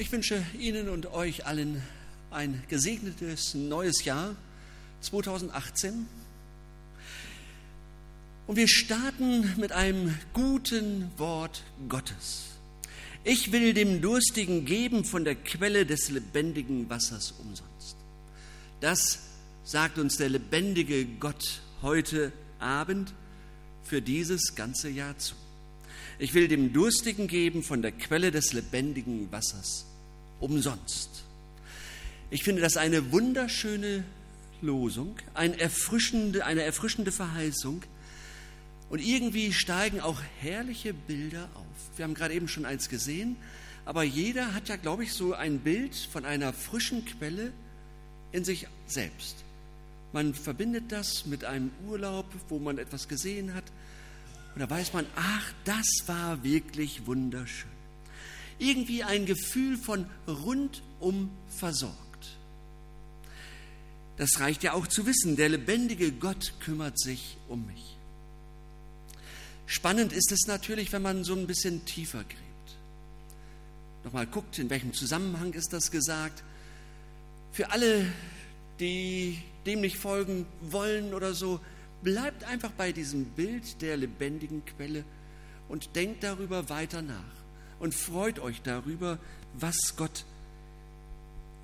Ich wünsche Ihnen und euch allen ein gesegnetes neues Jahr 2018. Und wir starten mit einem guten Wort Gottes. Ich will dem Durstigen geben von der Quelle des lebendigen Wassers umsonst. Das sagt uns der lebendige Gott heute Abend für dieses ganze Jahr zu. Ich will dem Durstigen geben von der Quelle des lebendigen Wassers umsonst. Ich finde das eine wunderschöne Losung, ein erfrischende, eine erfrischende Verheißung. Und irgendwie steigen auch herrliche Bilder auf. Wir haben gerade eben schon eins gesehen, aber jeder hat ja, glaube ich, so ein Bild von einer frischen Quelle in sich selbst. Man verbindet das mit einem Urlaub, wo man etwas gesehen hat. Und da weiß man, ach, das war wirklich wunderschön. Irgendwie ein Gefühl von rundum versorgt. Das reicht ja auch zu wissen, der lebendige Gott kümmert sich um mich. Spannend ist es natürlich, wenn man so ein bisschen tiefer gräbt. Nochmal guckt, in welchem Zusammenhang ist das gesagt. Für alle, die dem nicht folgen wollen oder so, bleibt einfach bei diesem Bild der lebendigen Quelle und denkt darüber weiter nach und freut euch darüber, was Gott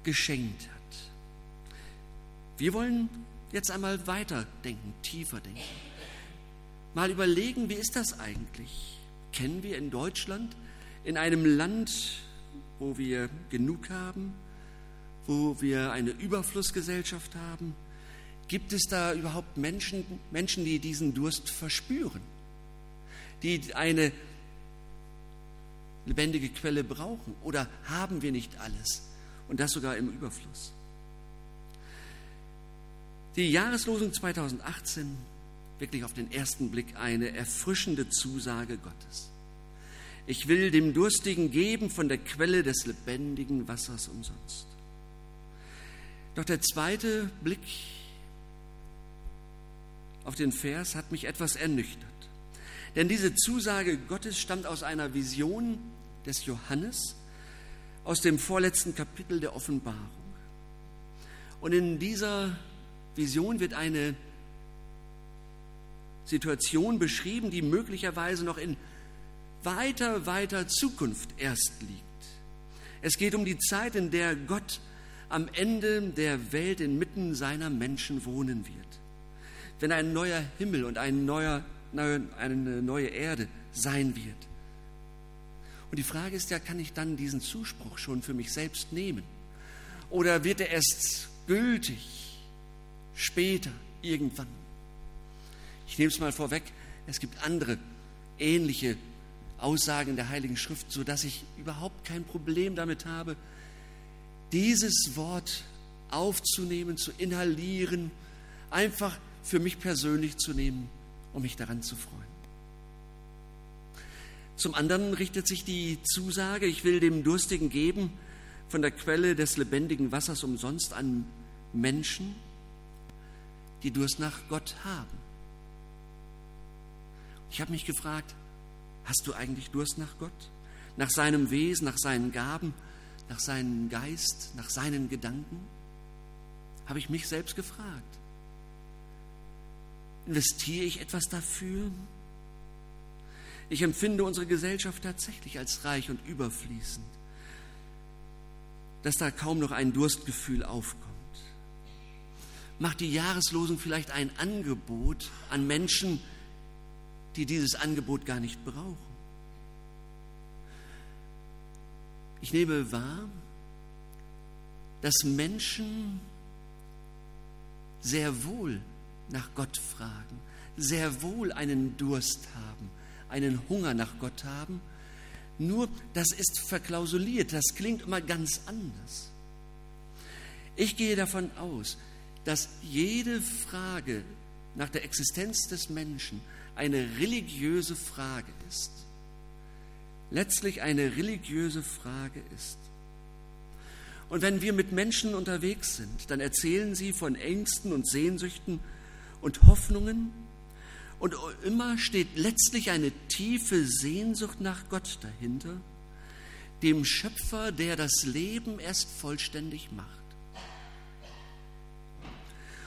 geschenkt hat. Wir wollen jetzt einmal weiter denken, tiefer denken. Mal überlegen, wie ist das eigentlich? Kennen wir in Deutschland, in einem Land, wo wir genug haben, wo wir eine Überflussgesellschaft haben, gibt es da überhaupt Menschen, Menschen, die diesen Durst verspüren, die eine lebendige Quelle brauchen? Oder haben wir nicht alles und das sogar im Überfluss? Die Jahreslosung 2018, wirklich auf den ersten Blick eine erfrischende Zusage Gottes. Ich will dem Durstigen geben von der Quelle des lebendigen Wassers umsonst. Doch der zweite Blick auf den Vers hat mich etwas ernüchtert. Denn diese Zusage Gottes stammt aus einer Vision des Johannes aus dem vorletzten Kapitel der Offenbarung. Und in dieser Vision wird eine Situation beschrieben, die möglicherweise noch in weiter, weiter Zukunft erst liegt. Es geht um die Zeit, in der Gott am Ende der Welt inmitten seiner Menschen wohnen wird. Wenn ein neuer Himmel und ein neuer, eine neue Erde sein wird. Und die Frage ist ja, kann ich dann diesen Zuspruch schon für mich selbst nehmen? Oder wird er erst gültig später, irgendwann? Ich nehme es mal vorweg, es gibt andere ähnliche Aussagen der Heiligen Schrift, sodass ich überhaupt kein Problem damit habe, dieses Wort aufzunehmen, zu inhalieren, einfach für mich persönlich zu nehmen, um mich daran zu freuen. Zum anderen richtet sich die Zusage, ich will dem Durstigen geben von der Quelle des lebendigen Wassers umsonst an Menschen, die Durst nach Gott haben. Ich habe mich gefragt, hast du eigentlich Durst nach Gott? Nach seinem Wesen, nach seinen Gaben, nach seinem Geist, nach seinen Gedanken? Habe ich mich selbst gefragt. Investiere ich etwas dafür? Ich empfinde unsere Gesellschaft tatsächlich als reich und überfließend, dass da kaum noch ein Durstgefühl aufkommt. Macht die Jahreslosung vielleicht ein Angebot an Menschen, die dieses Angebot gar nicht brauchen? Ich nehme wahr, dass Menschen sehr wohl nach Gott fragen, sehr wohl einen Durst haben, einen Hunger nach Gott haben. Nur das ist verklausuliert, das klingt immer ganz anders. Ich gehe davon aus, dass jede Frage nach der Existenz des Menschen eine religiöse Frage ist. Letztlich eine religiöse Frage ist. Und wenn wir mit Menschen unterwegs sind, dann erzählen sie von Ängsten und Sehnsüchten und Hoffnungen, und immer steht letztlich eine tiefe Sehnsucht nach Gott dahinter, dem Schöpfer, der das Leben erst vollständig macht.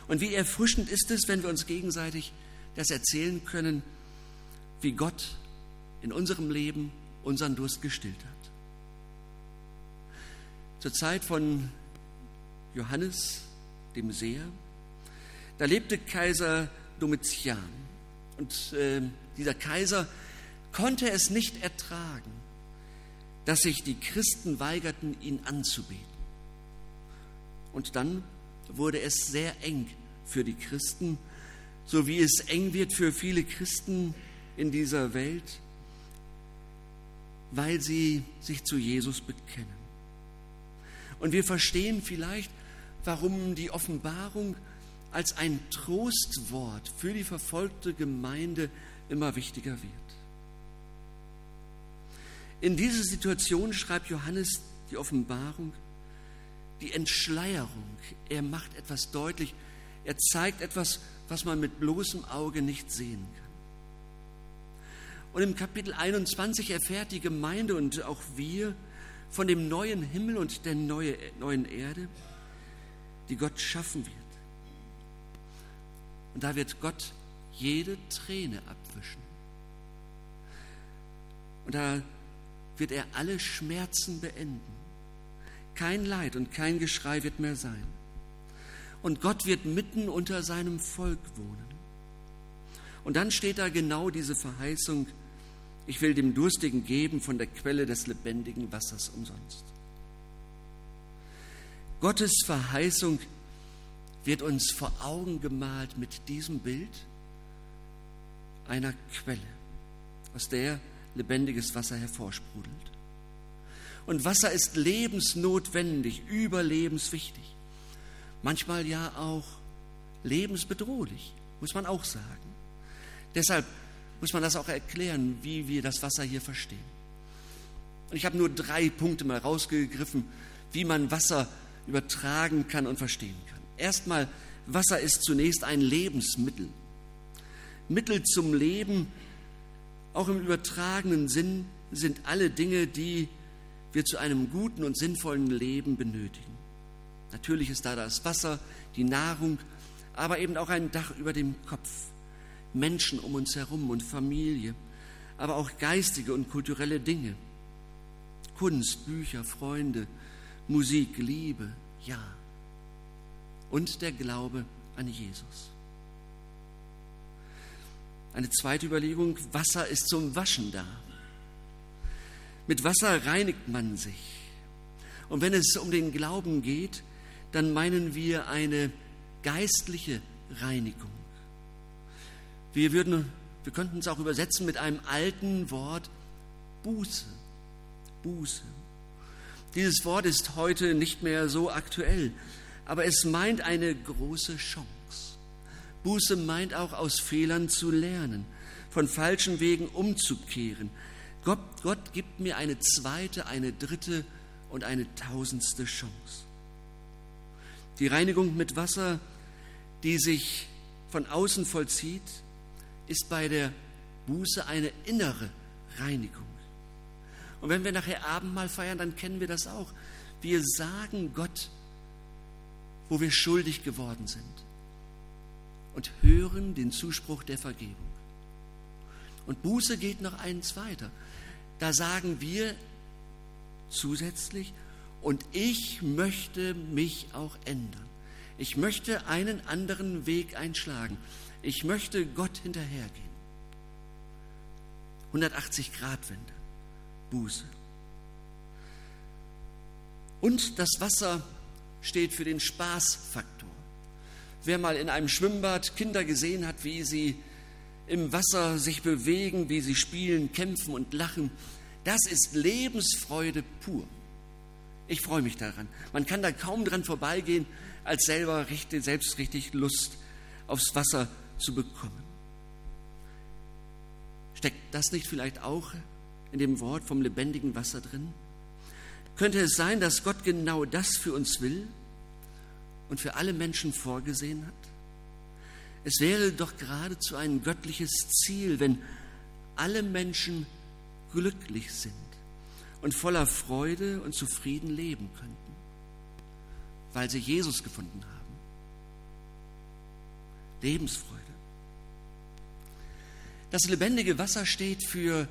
Und wie erfrischend ist es, wenn wir uns gegenseitig das erzählen können, wie Gott in unserem Leben unseren Durst gestillt hat. Zur Zeit von Johannes dem Seher, da lebte Kaiser Domitian. Und äh, dieser Kaiser konnte es nicht ertragen, dass sich die Christen weigerten, ihn anzubeten. Und dann wurde es sehr eng für die Christen, so wie es eng wird für viele Christen in dieser Welt, weil sie sich zu Jesus bekennen. Und wir verstehen vielleicht, warum die Offenbarung als ein Trostwort für die verfolgte Gemeinde immer wichtiger wird. In diese Situation schreibt Johannes die Offenbarung, die Entschleierung. Er macht etwas deutlich, er zeigt etwas, was man mit bloßem Auge nicht sehen kann. Und im Kapitel 21 erfährt die Gemeinde und auch wir von dem neuen Himmel und der neuen Erde, die Gott schaffen wird. Und da wird Gott jede Träne abwischen. Und da wird er alle Schmerzen beenden. Kein Leid und kein Geschrei wird mehr sein. Und Gott wird mitten unter seinem Volk wohnen. Und dann steht da genau diese Verheißung, ich will dem Durstigen geben von der Quelle des lebendigen Wassers umsonst. Gottes Verheißung wird uns vor Augen gemalt mit diesem Bild einer Quelle, aus der lebendiges Wasser hervorsprudelt. Und Wasser ist lebensnotwendig, überlebenswichtig. Manchmal ja auch lebensbedrohlich, muss man auch sagen. Deshalb muss man das auch erklären, wie wir das Wasser hier verstehen. Und ich habe nur drei Punkte mal rausgegriffen, wie man Wasser übertragen kann und verstehen kann. Erstmal, Wasser ist zunächst ein Lebensmittel. Mittel zum Leben, auch im übertragenen Sinn, sind alle Dinge, die wir zu einem guten und sinnvollen Leben benötigen. Natürlich ist da das Wasser, die Nahrung, aber eben auch ein Dach über dem Kopf, Menschen um uns herum und Familie, aber auch geistige und kulturelle Dinge, Kunst, Bücher, Freunde, Musik, Liebe, ja. Und der Glaube an Jesus. Eine zweite Überlegung, Wasser ist zum Waschen da. Mit Wasser reinigt man sich. Und wenn es um den Glauben geht, dann meinen wir eine geistliche Reinigung. Wir, würden, wir könnten es auch übersetzen mit einem alten Wort Buße. Buße. Dieses Wort ist heute nicht mehr so aktuell, aber es meint eine große Chance. Buße meint auch aus Fehlern zu lernen, von falschen Wegen umzukehren. Gott, Gott gibt mir eine zweite, eine dritte und eine tausendste Chance. Die Reinigung mit Wasser, die sich von außen vollzieht, ist bei der Buße eine innere Reinigung. Und wenn wir nachher Abendmahl feiern, dann kennen wir das auch. Wir sagen Gott, wo wir schuldig geworden sind und hören den Zuspruch der Vergebung. Und Buße geht noch eins weiter. Da sagen wir zusätzlich, und ich möchte mich auch ändern. Ich möchte einen anderen Weg einschlagen. Ich möchte Gott hinterhergehen. 180 Grad Wende. Buße. Und das Wasser steht für den Spaßfaktor. Wer mal in einem Schwimmbad Kinder gesehen hat, wie sie im Wasser sich bewegen, wie sie spielen, kämpfen und lachen, das ist Lebensfreude pur. Ich freue mich daran. Man kann da kaum dran vorbeigehen, als selber richtig, selbst richtig Lust aufs Wasser zu bekommen. Steckt das nicht vielleicht auch in dem Wort vom lebendigen Wasser drin? Könnte es sein, dass Gott genau das für uns will und für alle Menschen vorgesehen hat? Es wäre doch geradezu ein göttliches Ziel, wenn alle Menschen glücklich sind und voller Freude und zufrieden leben könnten, weil sie Jesus gefunden haben. Lebensfreude. Das lebendige Wasser steht für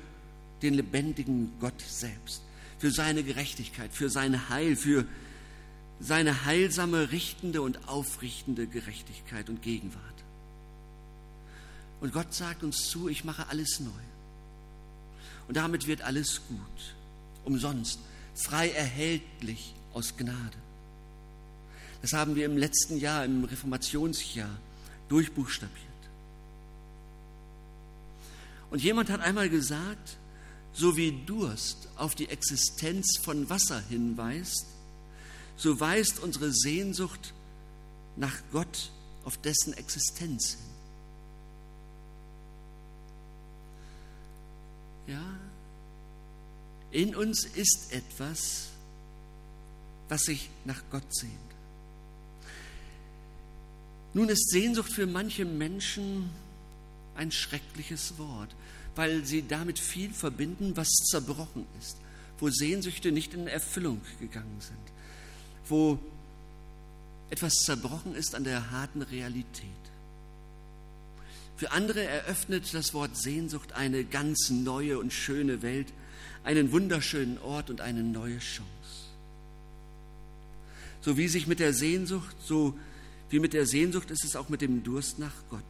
den lebendigen Gott selbst, für seine Gerechtigkeit, für sein Heil, für seine heilsame, richtende und aufrichtende Gerechtigkeit und Gegenwart. Und Gott sagt uns zu, ich mache alles neu. Und damit wird alles gut, umsonst, frei erhältlich aus Gnade. Das haben wir im letzten Jahr, im Reformationsjahr, durchbuchstabiert. Und jemand hat einmal gesagt, so wie Durst auf die Existenz von Wasser hinweist, so weist unsere Sehnsucht nach Gott auf dessen Existenz hin. Ja, in uns ist etwas, was sich nach Gott sehnt. Nun ist Sehnsucht für manche Menschen ein schreckliches Wort, weil sie damit viel verbinden, was zerbrochen ist, wo Sehnsüchte nicht in Erfüllung gegangen sind, wo etwas zerbrochen ist an der harten Realität. Für andere eröffnet das Wort Sehnsucht eine ganz neue und schöne Welt, einen wunderschönen Ort und eine neue Chance. So wie sich mit der Sehnsucht, so wie mit der Sehnsucht ist es auch mit dem Durst nach Gott.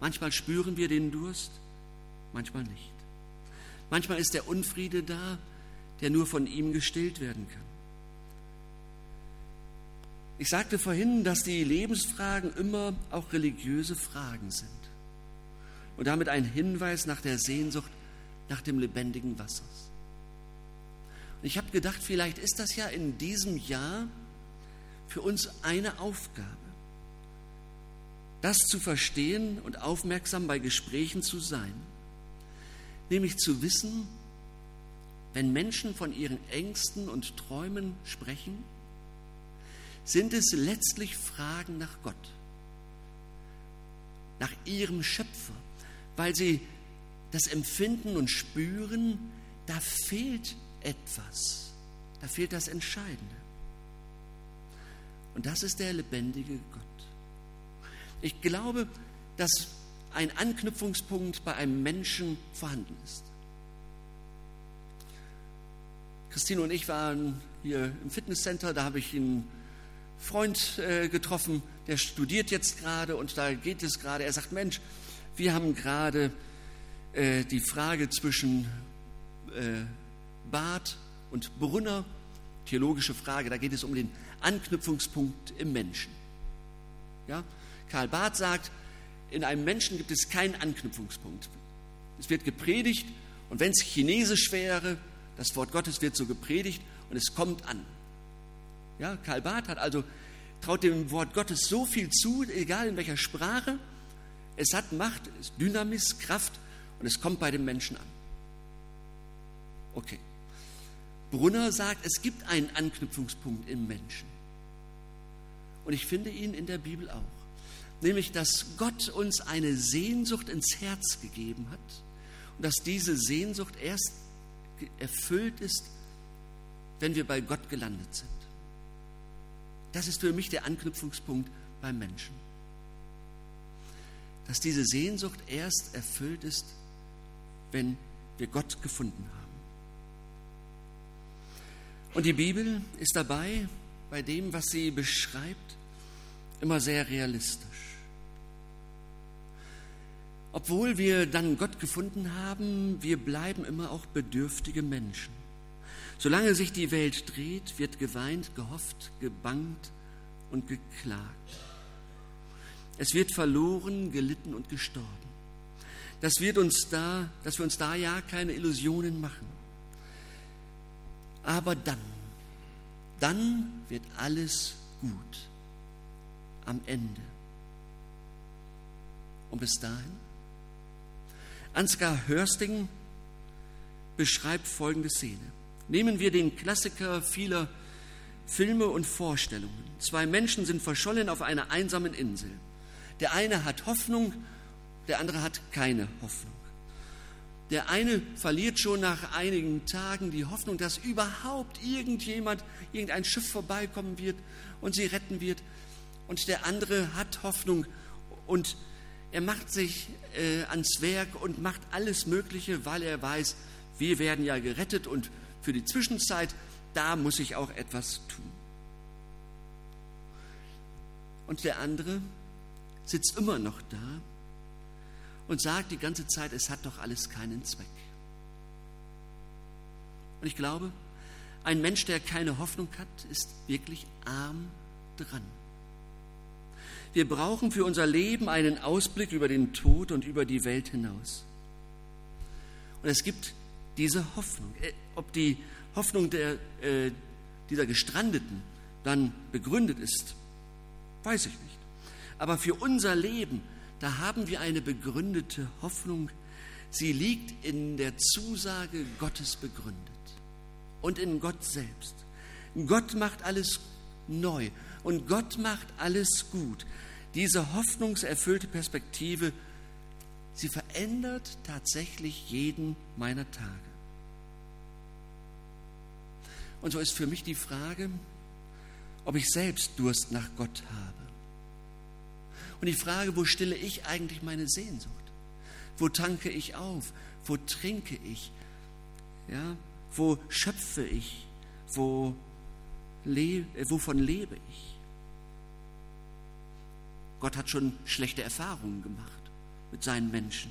Manchmal spüren wir den Durst, manchmal nicht. Manchmal ist der Unfriede da, der nur von ihm gestillt werden kann. Ich sagte vorhin, dass die Lebensfragen immer auch religiöse Fragen sind und damit ein Hinweis nach der Sehnsucht nach dem lebendigen Wassers. Und ich habe gedacht, vielleicht ist das ja in diesem Jahr für uns eine Aufgabe, das zu verstehen und aufmerksam bei Gesprächen zu sein, nämlich zu wissen, wenn Menschen von ihren Ängsten und Träumen sprechen, sind es letztlich Fragen nach Gott, nach ihrem Schöpfer, weil sie das Empfinden und Spüren, da fehlt etwas, da fehlt das Entscheidende. Und das ist der lebendige Gott. Ich glaube, dass ein Anknüpfungspunkt bei einem Menschen vorhanden ist. Christine und ich waren hier im Fitnesscenter, da habe ich ihn Freund äh, getroffen, der studiert jetzt gerade und da geht es gerade. Er sagt, Mensch, wir haben gerade äh, die Frage zwischen äh, Bad und Brunner, theologische Frage, da geht es um den Anknüpfungspunkt im Menschen. Ja? Karl Barth sagt, in einem Menschen gibt es keinen Anknüpfungspunkt. Es wird gepredigt und wenn es chinesisch wäre, das Wort Gottes wird so gepredigt und es kommt an. Ja, Karl Barth hat also traut dem Wort Gottes so viel zu, egal in welcher Sprache. Es hat Macht, es ist Dynamis, Kraft und es kommt bei dem Menschen an. Okay. Brunner sagt, es gibt einen Anknüpfungspunkt im Menschen. Und ich finde ihn in der Bibel auch. Nämlich, dass Gott uns eine Sehnsucht ins Herz gegeben hat und dass diese Sehnsucht erst erfüllt ist, wenn wir bei Gott gelandet sind. Das ist für mich der Anknüpfungspunkt beim Menschen. Dass diese Sehnsucht erst erfüllt ist, wenn wir Gott gefunden haben. Und die Bibel ist dabei, bei dem, was sie beschreibt, immer sehr realistisch. Obwohl wir dann Gott gefunden haben, wir bleiben immer auch bedürftige Menschen. Solange sich die Welt dreht, wird geweint, gehofft, gebangt und geklagt. Es wird verloren, gelitten und gestorben. Das wird uns da, dass wir uns da ja keine Illusionen machen. Aber dann, dann wird alles gut. Am Ende. Und bis dahin? Ansgar Hörsting beschreibt folgende Szene. Nehmen wir den Klassiker vieler Filme und Vorstellungen. Zwei Menschen sind verschollen auf einer einsamen Insel. Der eine hat Hoffnung, der andere hat keine Hoffnung. Der eine verliert schon nach einigen Tagen die Hoffnung, dass überhaupt irgendjemand, irgendein Schiff vorbeikommen wird und sie retten wird. Und der andere hat Hoffnung und er macht sich äh, ans Werk und macht alles Mögliche, weil er weiß, wir werden ja gerettet und für die Zwischenzeit, da muss ich auch etwas tun. Und der andere sitzt immer noch da und sagt die ganze Zeit, es hat doch alles keinen Zweck. Und ich glaube, ein Mensch, der keine Hoffnung hat, ist wirklich arm dran. Wir brauchen für unser Leben einen Ausblick über den Tod und über die Welt hinaus. Und es gibt diese Hoffnung. Äh, ob die Hoffnung der, äh, dieser Gestrandeten dann begründet ist, weiß ich nicht. Aber für unser Leben da haben wir eine begründete Hoffnung. Sie liegt in der Zusage Gottes begründet und in Gott selbst. Gott macht alles neu und Gott macht alles gut. Diese hoffnungserfüllte Perspektive, sie verändert tatsächlich jeden meiner Tage. Und so ist für mich die Frage, ob ich selbst Durst nach Gott habe. Und die Frage, wo stille ich eigentlich meine Sehnsucht? Wo tanke ich auf? Wo trinke ich? Ja, wo schöpfe ich? Wo le äh, wovon lebe ich? Gott hat schon schlechte Erfahrungen gemacht mit seinen Menschen.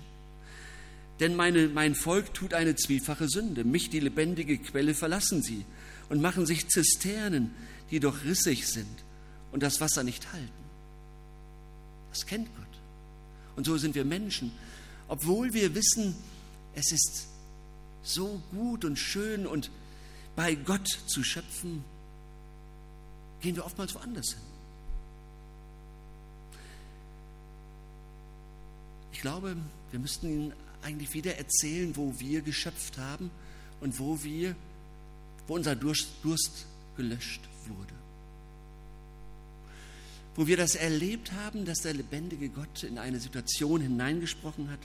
Denn meine, mein Volk tut eine zwiefache Sünde. Mich, die lebendige Quelle, verlassen sie und machen sich Zisternen, die doch rissig sind und das Wasser nicht halten. Das kennt Gott. Und so sind wir Menschen. Obwohl wir wissen, es ist so gut und schön und bei Gott zu schöpfen, gehen wir oftmals woanders hin. Ich glaube, wir müssten Ihnen eigentlich wieder erzählen, wo wir geschöpft haben und wo wir, wo unser Durst gelöscht wurde wo wir das erlebt haben, dass der lebendige Gott in eine Situation hineingesprochen hat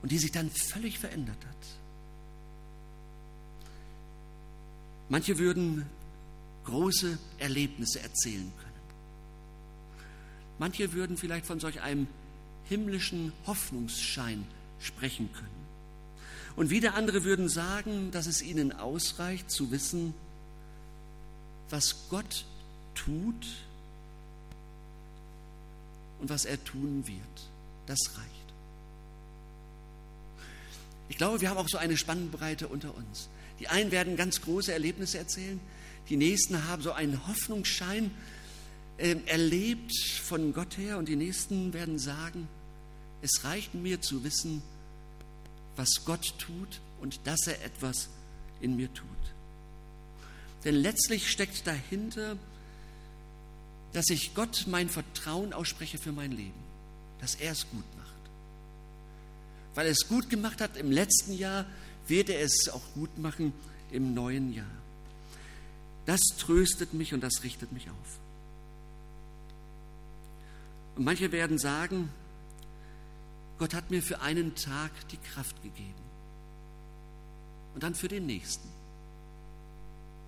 und die sich dann völlig verändert hat. Manche würden große Erlebnisse erzählen können. Manche würden vielleicht von solch einem himmlischen Hoffnungsschein sprechen können. Und wieder andere würden sagen, dass es ihnen ausreicht zu wissen, was Gott tut und was er tun wird. Das reicht. Ich glaube, wir haben auch so eine Spannbreite unter uns. Die einen werden ganz große Erlebnisse erzählen, die nächsten haben so einen Hoffnungsschein erlebt von Gott her und die nächsten werden sagen, es reicht mir zu wissen, was Gott tut und dass er etwas in mir tut. Denn letztlich steckt dahinter dass ich Gott mein Vertrauen ausspreche für mein Leben, dass er es gut macht. Weil er es gut gemacht hat im letzten Jahr, wird er es auch gut machen im neuen Jahr. Das tröstet mich und das richtet mich auf. Und manche werden sagen, Gott hat mir für einen Tag die Kraft gegeben. Und dann für den nächsten.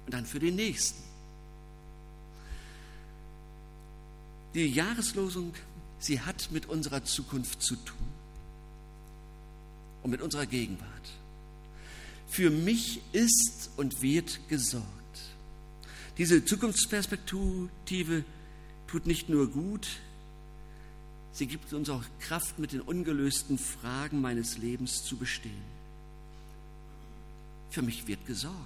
Und dann für den nächsten. Die Jahreslosung, sie hat mit unserer Zukunft zu tun und mit unserer Gegenwart. Für mich ist und wird gesorgt. Diese Zukunftsperspektive tut nicht nur gut, sie gibt uns auch Kraft, mit den ungelösten Fragen meines Lebens zu bestehen. Für mich wird gesorgt.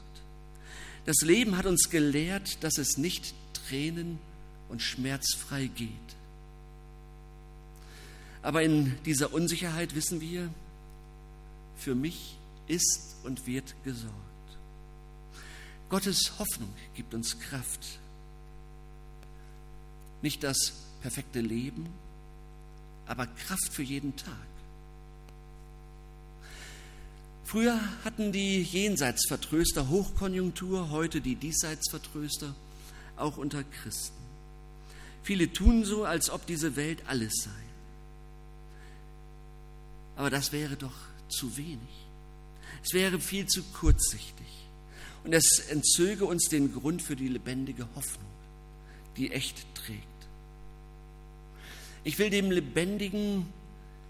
Das Leben hat uns gelehrt, dass es nicht Tränen und schmerzfrei geht. Aber in dieser Unsicherheit wissen wir, für mich ist und wird gesorgt. Gottes Hoffnung gibt uns Kraft. Nicht das perfekte Leben, aber Kraft für jeden Tag. Früher hatten die Jenseitsvertröster Hochkonjunktur, heute die Diesseitsvertröster, auch unter Christen. Viele tun so, als ob diese Welt alles sei. Aber das wäre doch zu wenig. Es wäre viel zu kurzsichtig. Und es entzöge uns den Grund für die lebendige Hoffnung, die echt trägt. Ich will dem Lebendigen,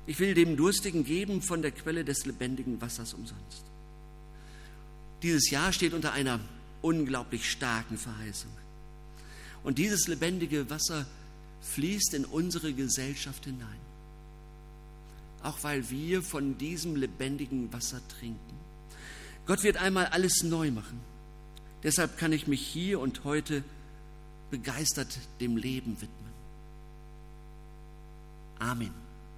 ich will dem Durstigen geben von der Quelle des lebendigen Wassers umsonst. Dieses Jahr steht unter einer unglaublich starken Verheißung. Und dieses lebendige Wasser fließt in unsere Gesellschaft hinein. Auch weil wir von diesem lebendigen Wasser trinken. Gott wird einmal alles neu machen. Deshalb kann ich mich hier und heute begeistert dem Leben widmen. Amin.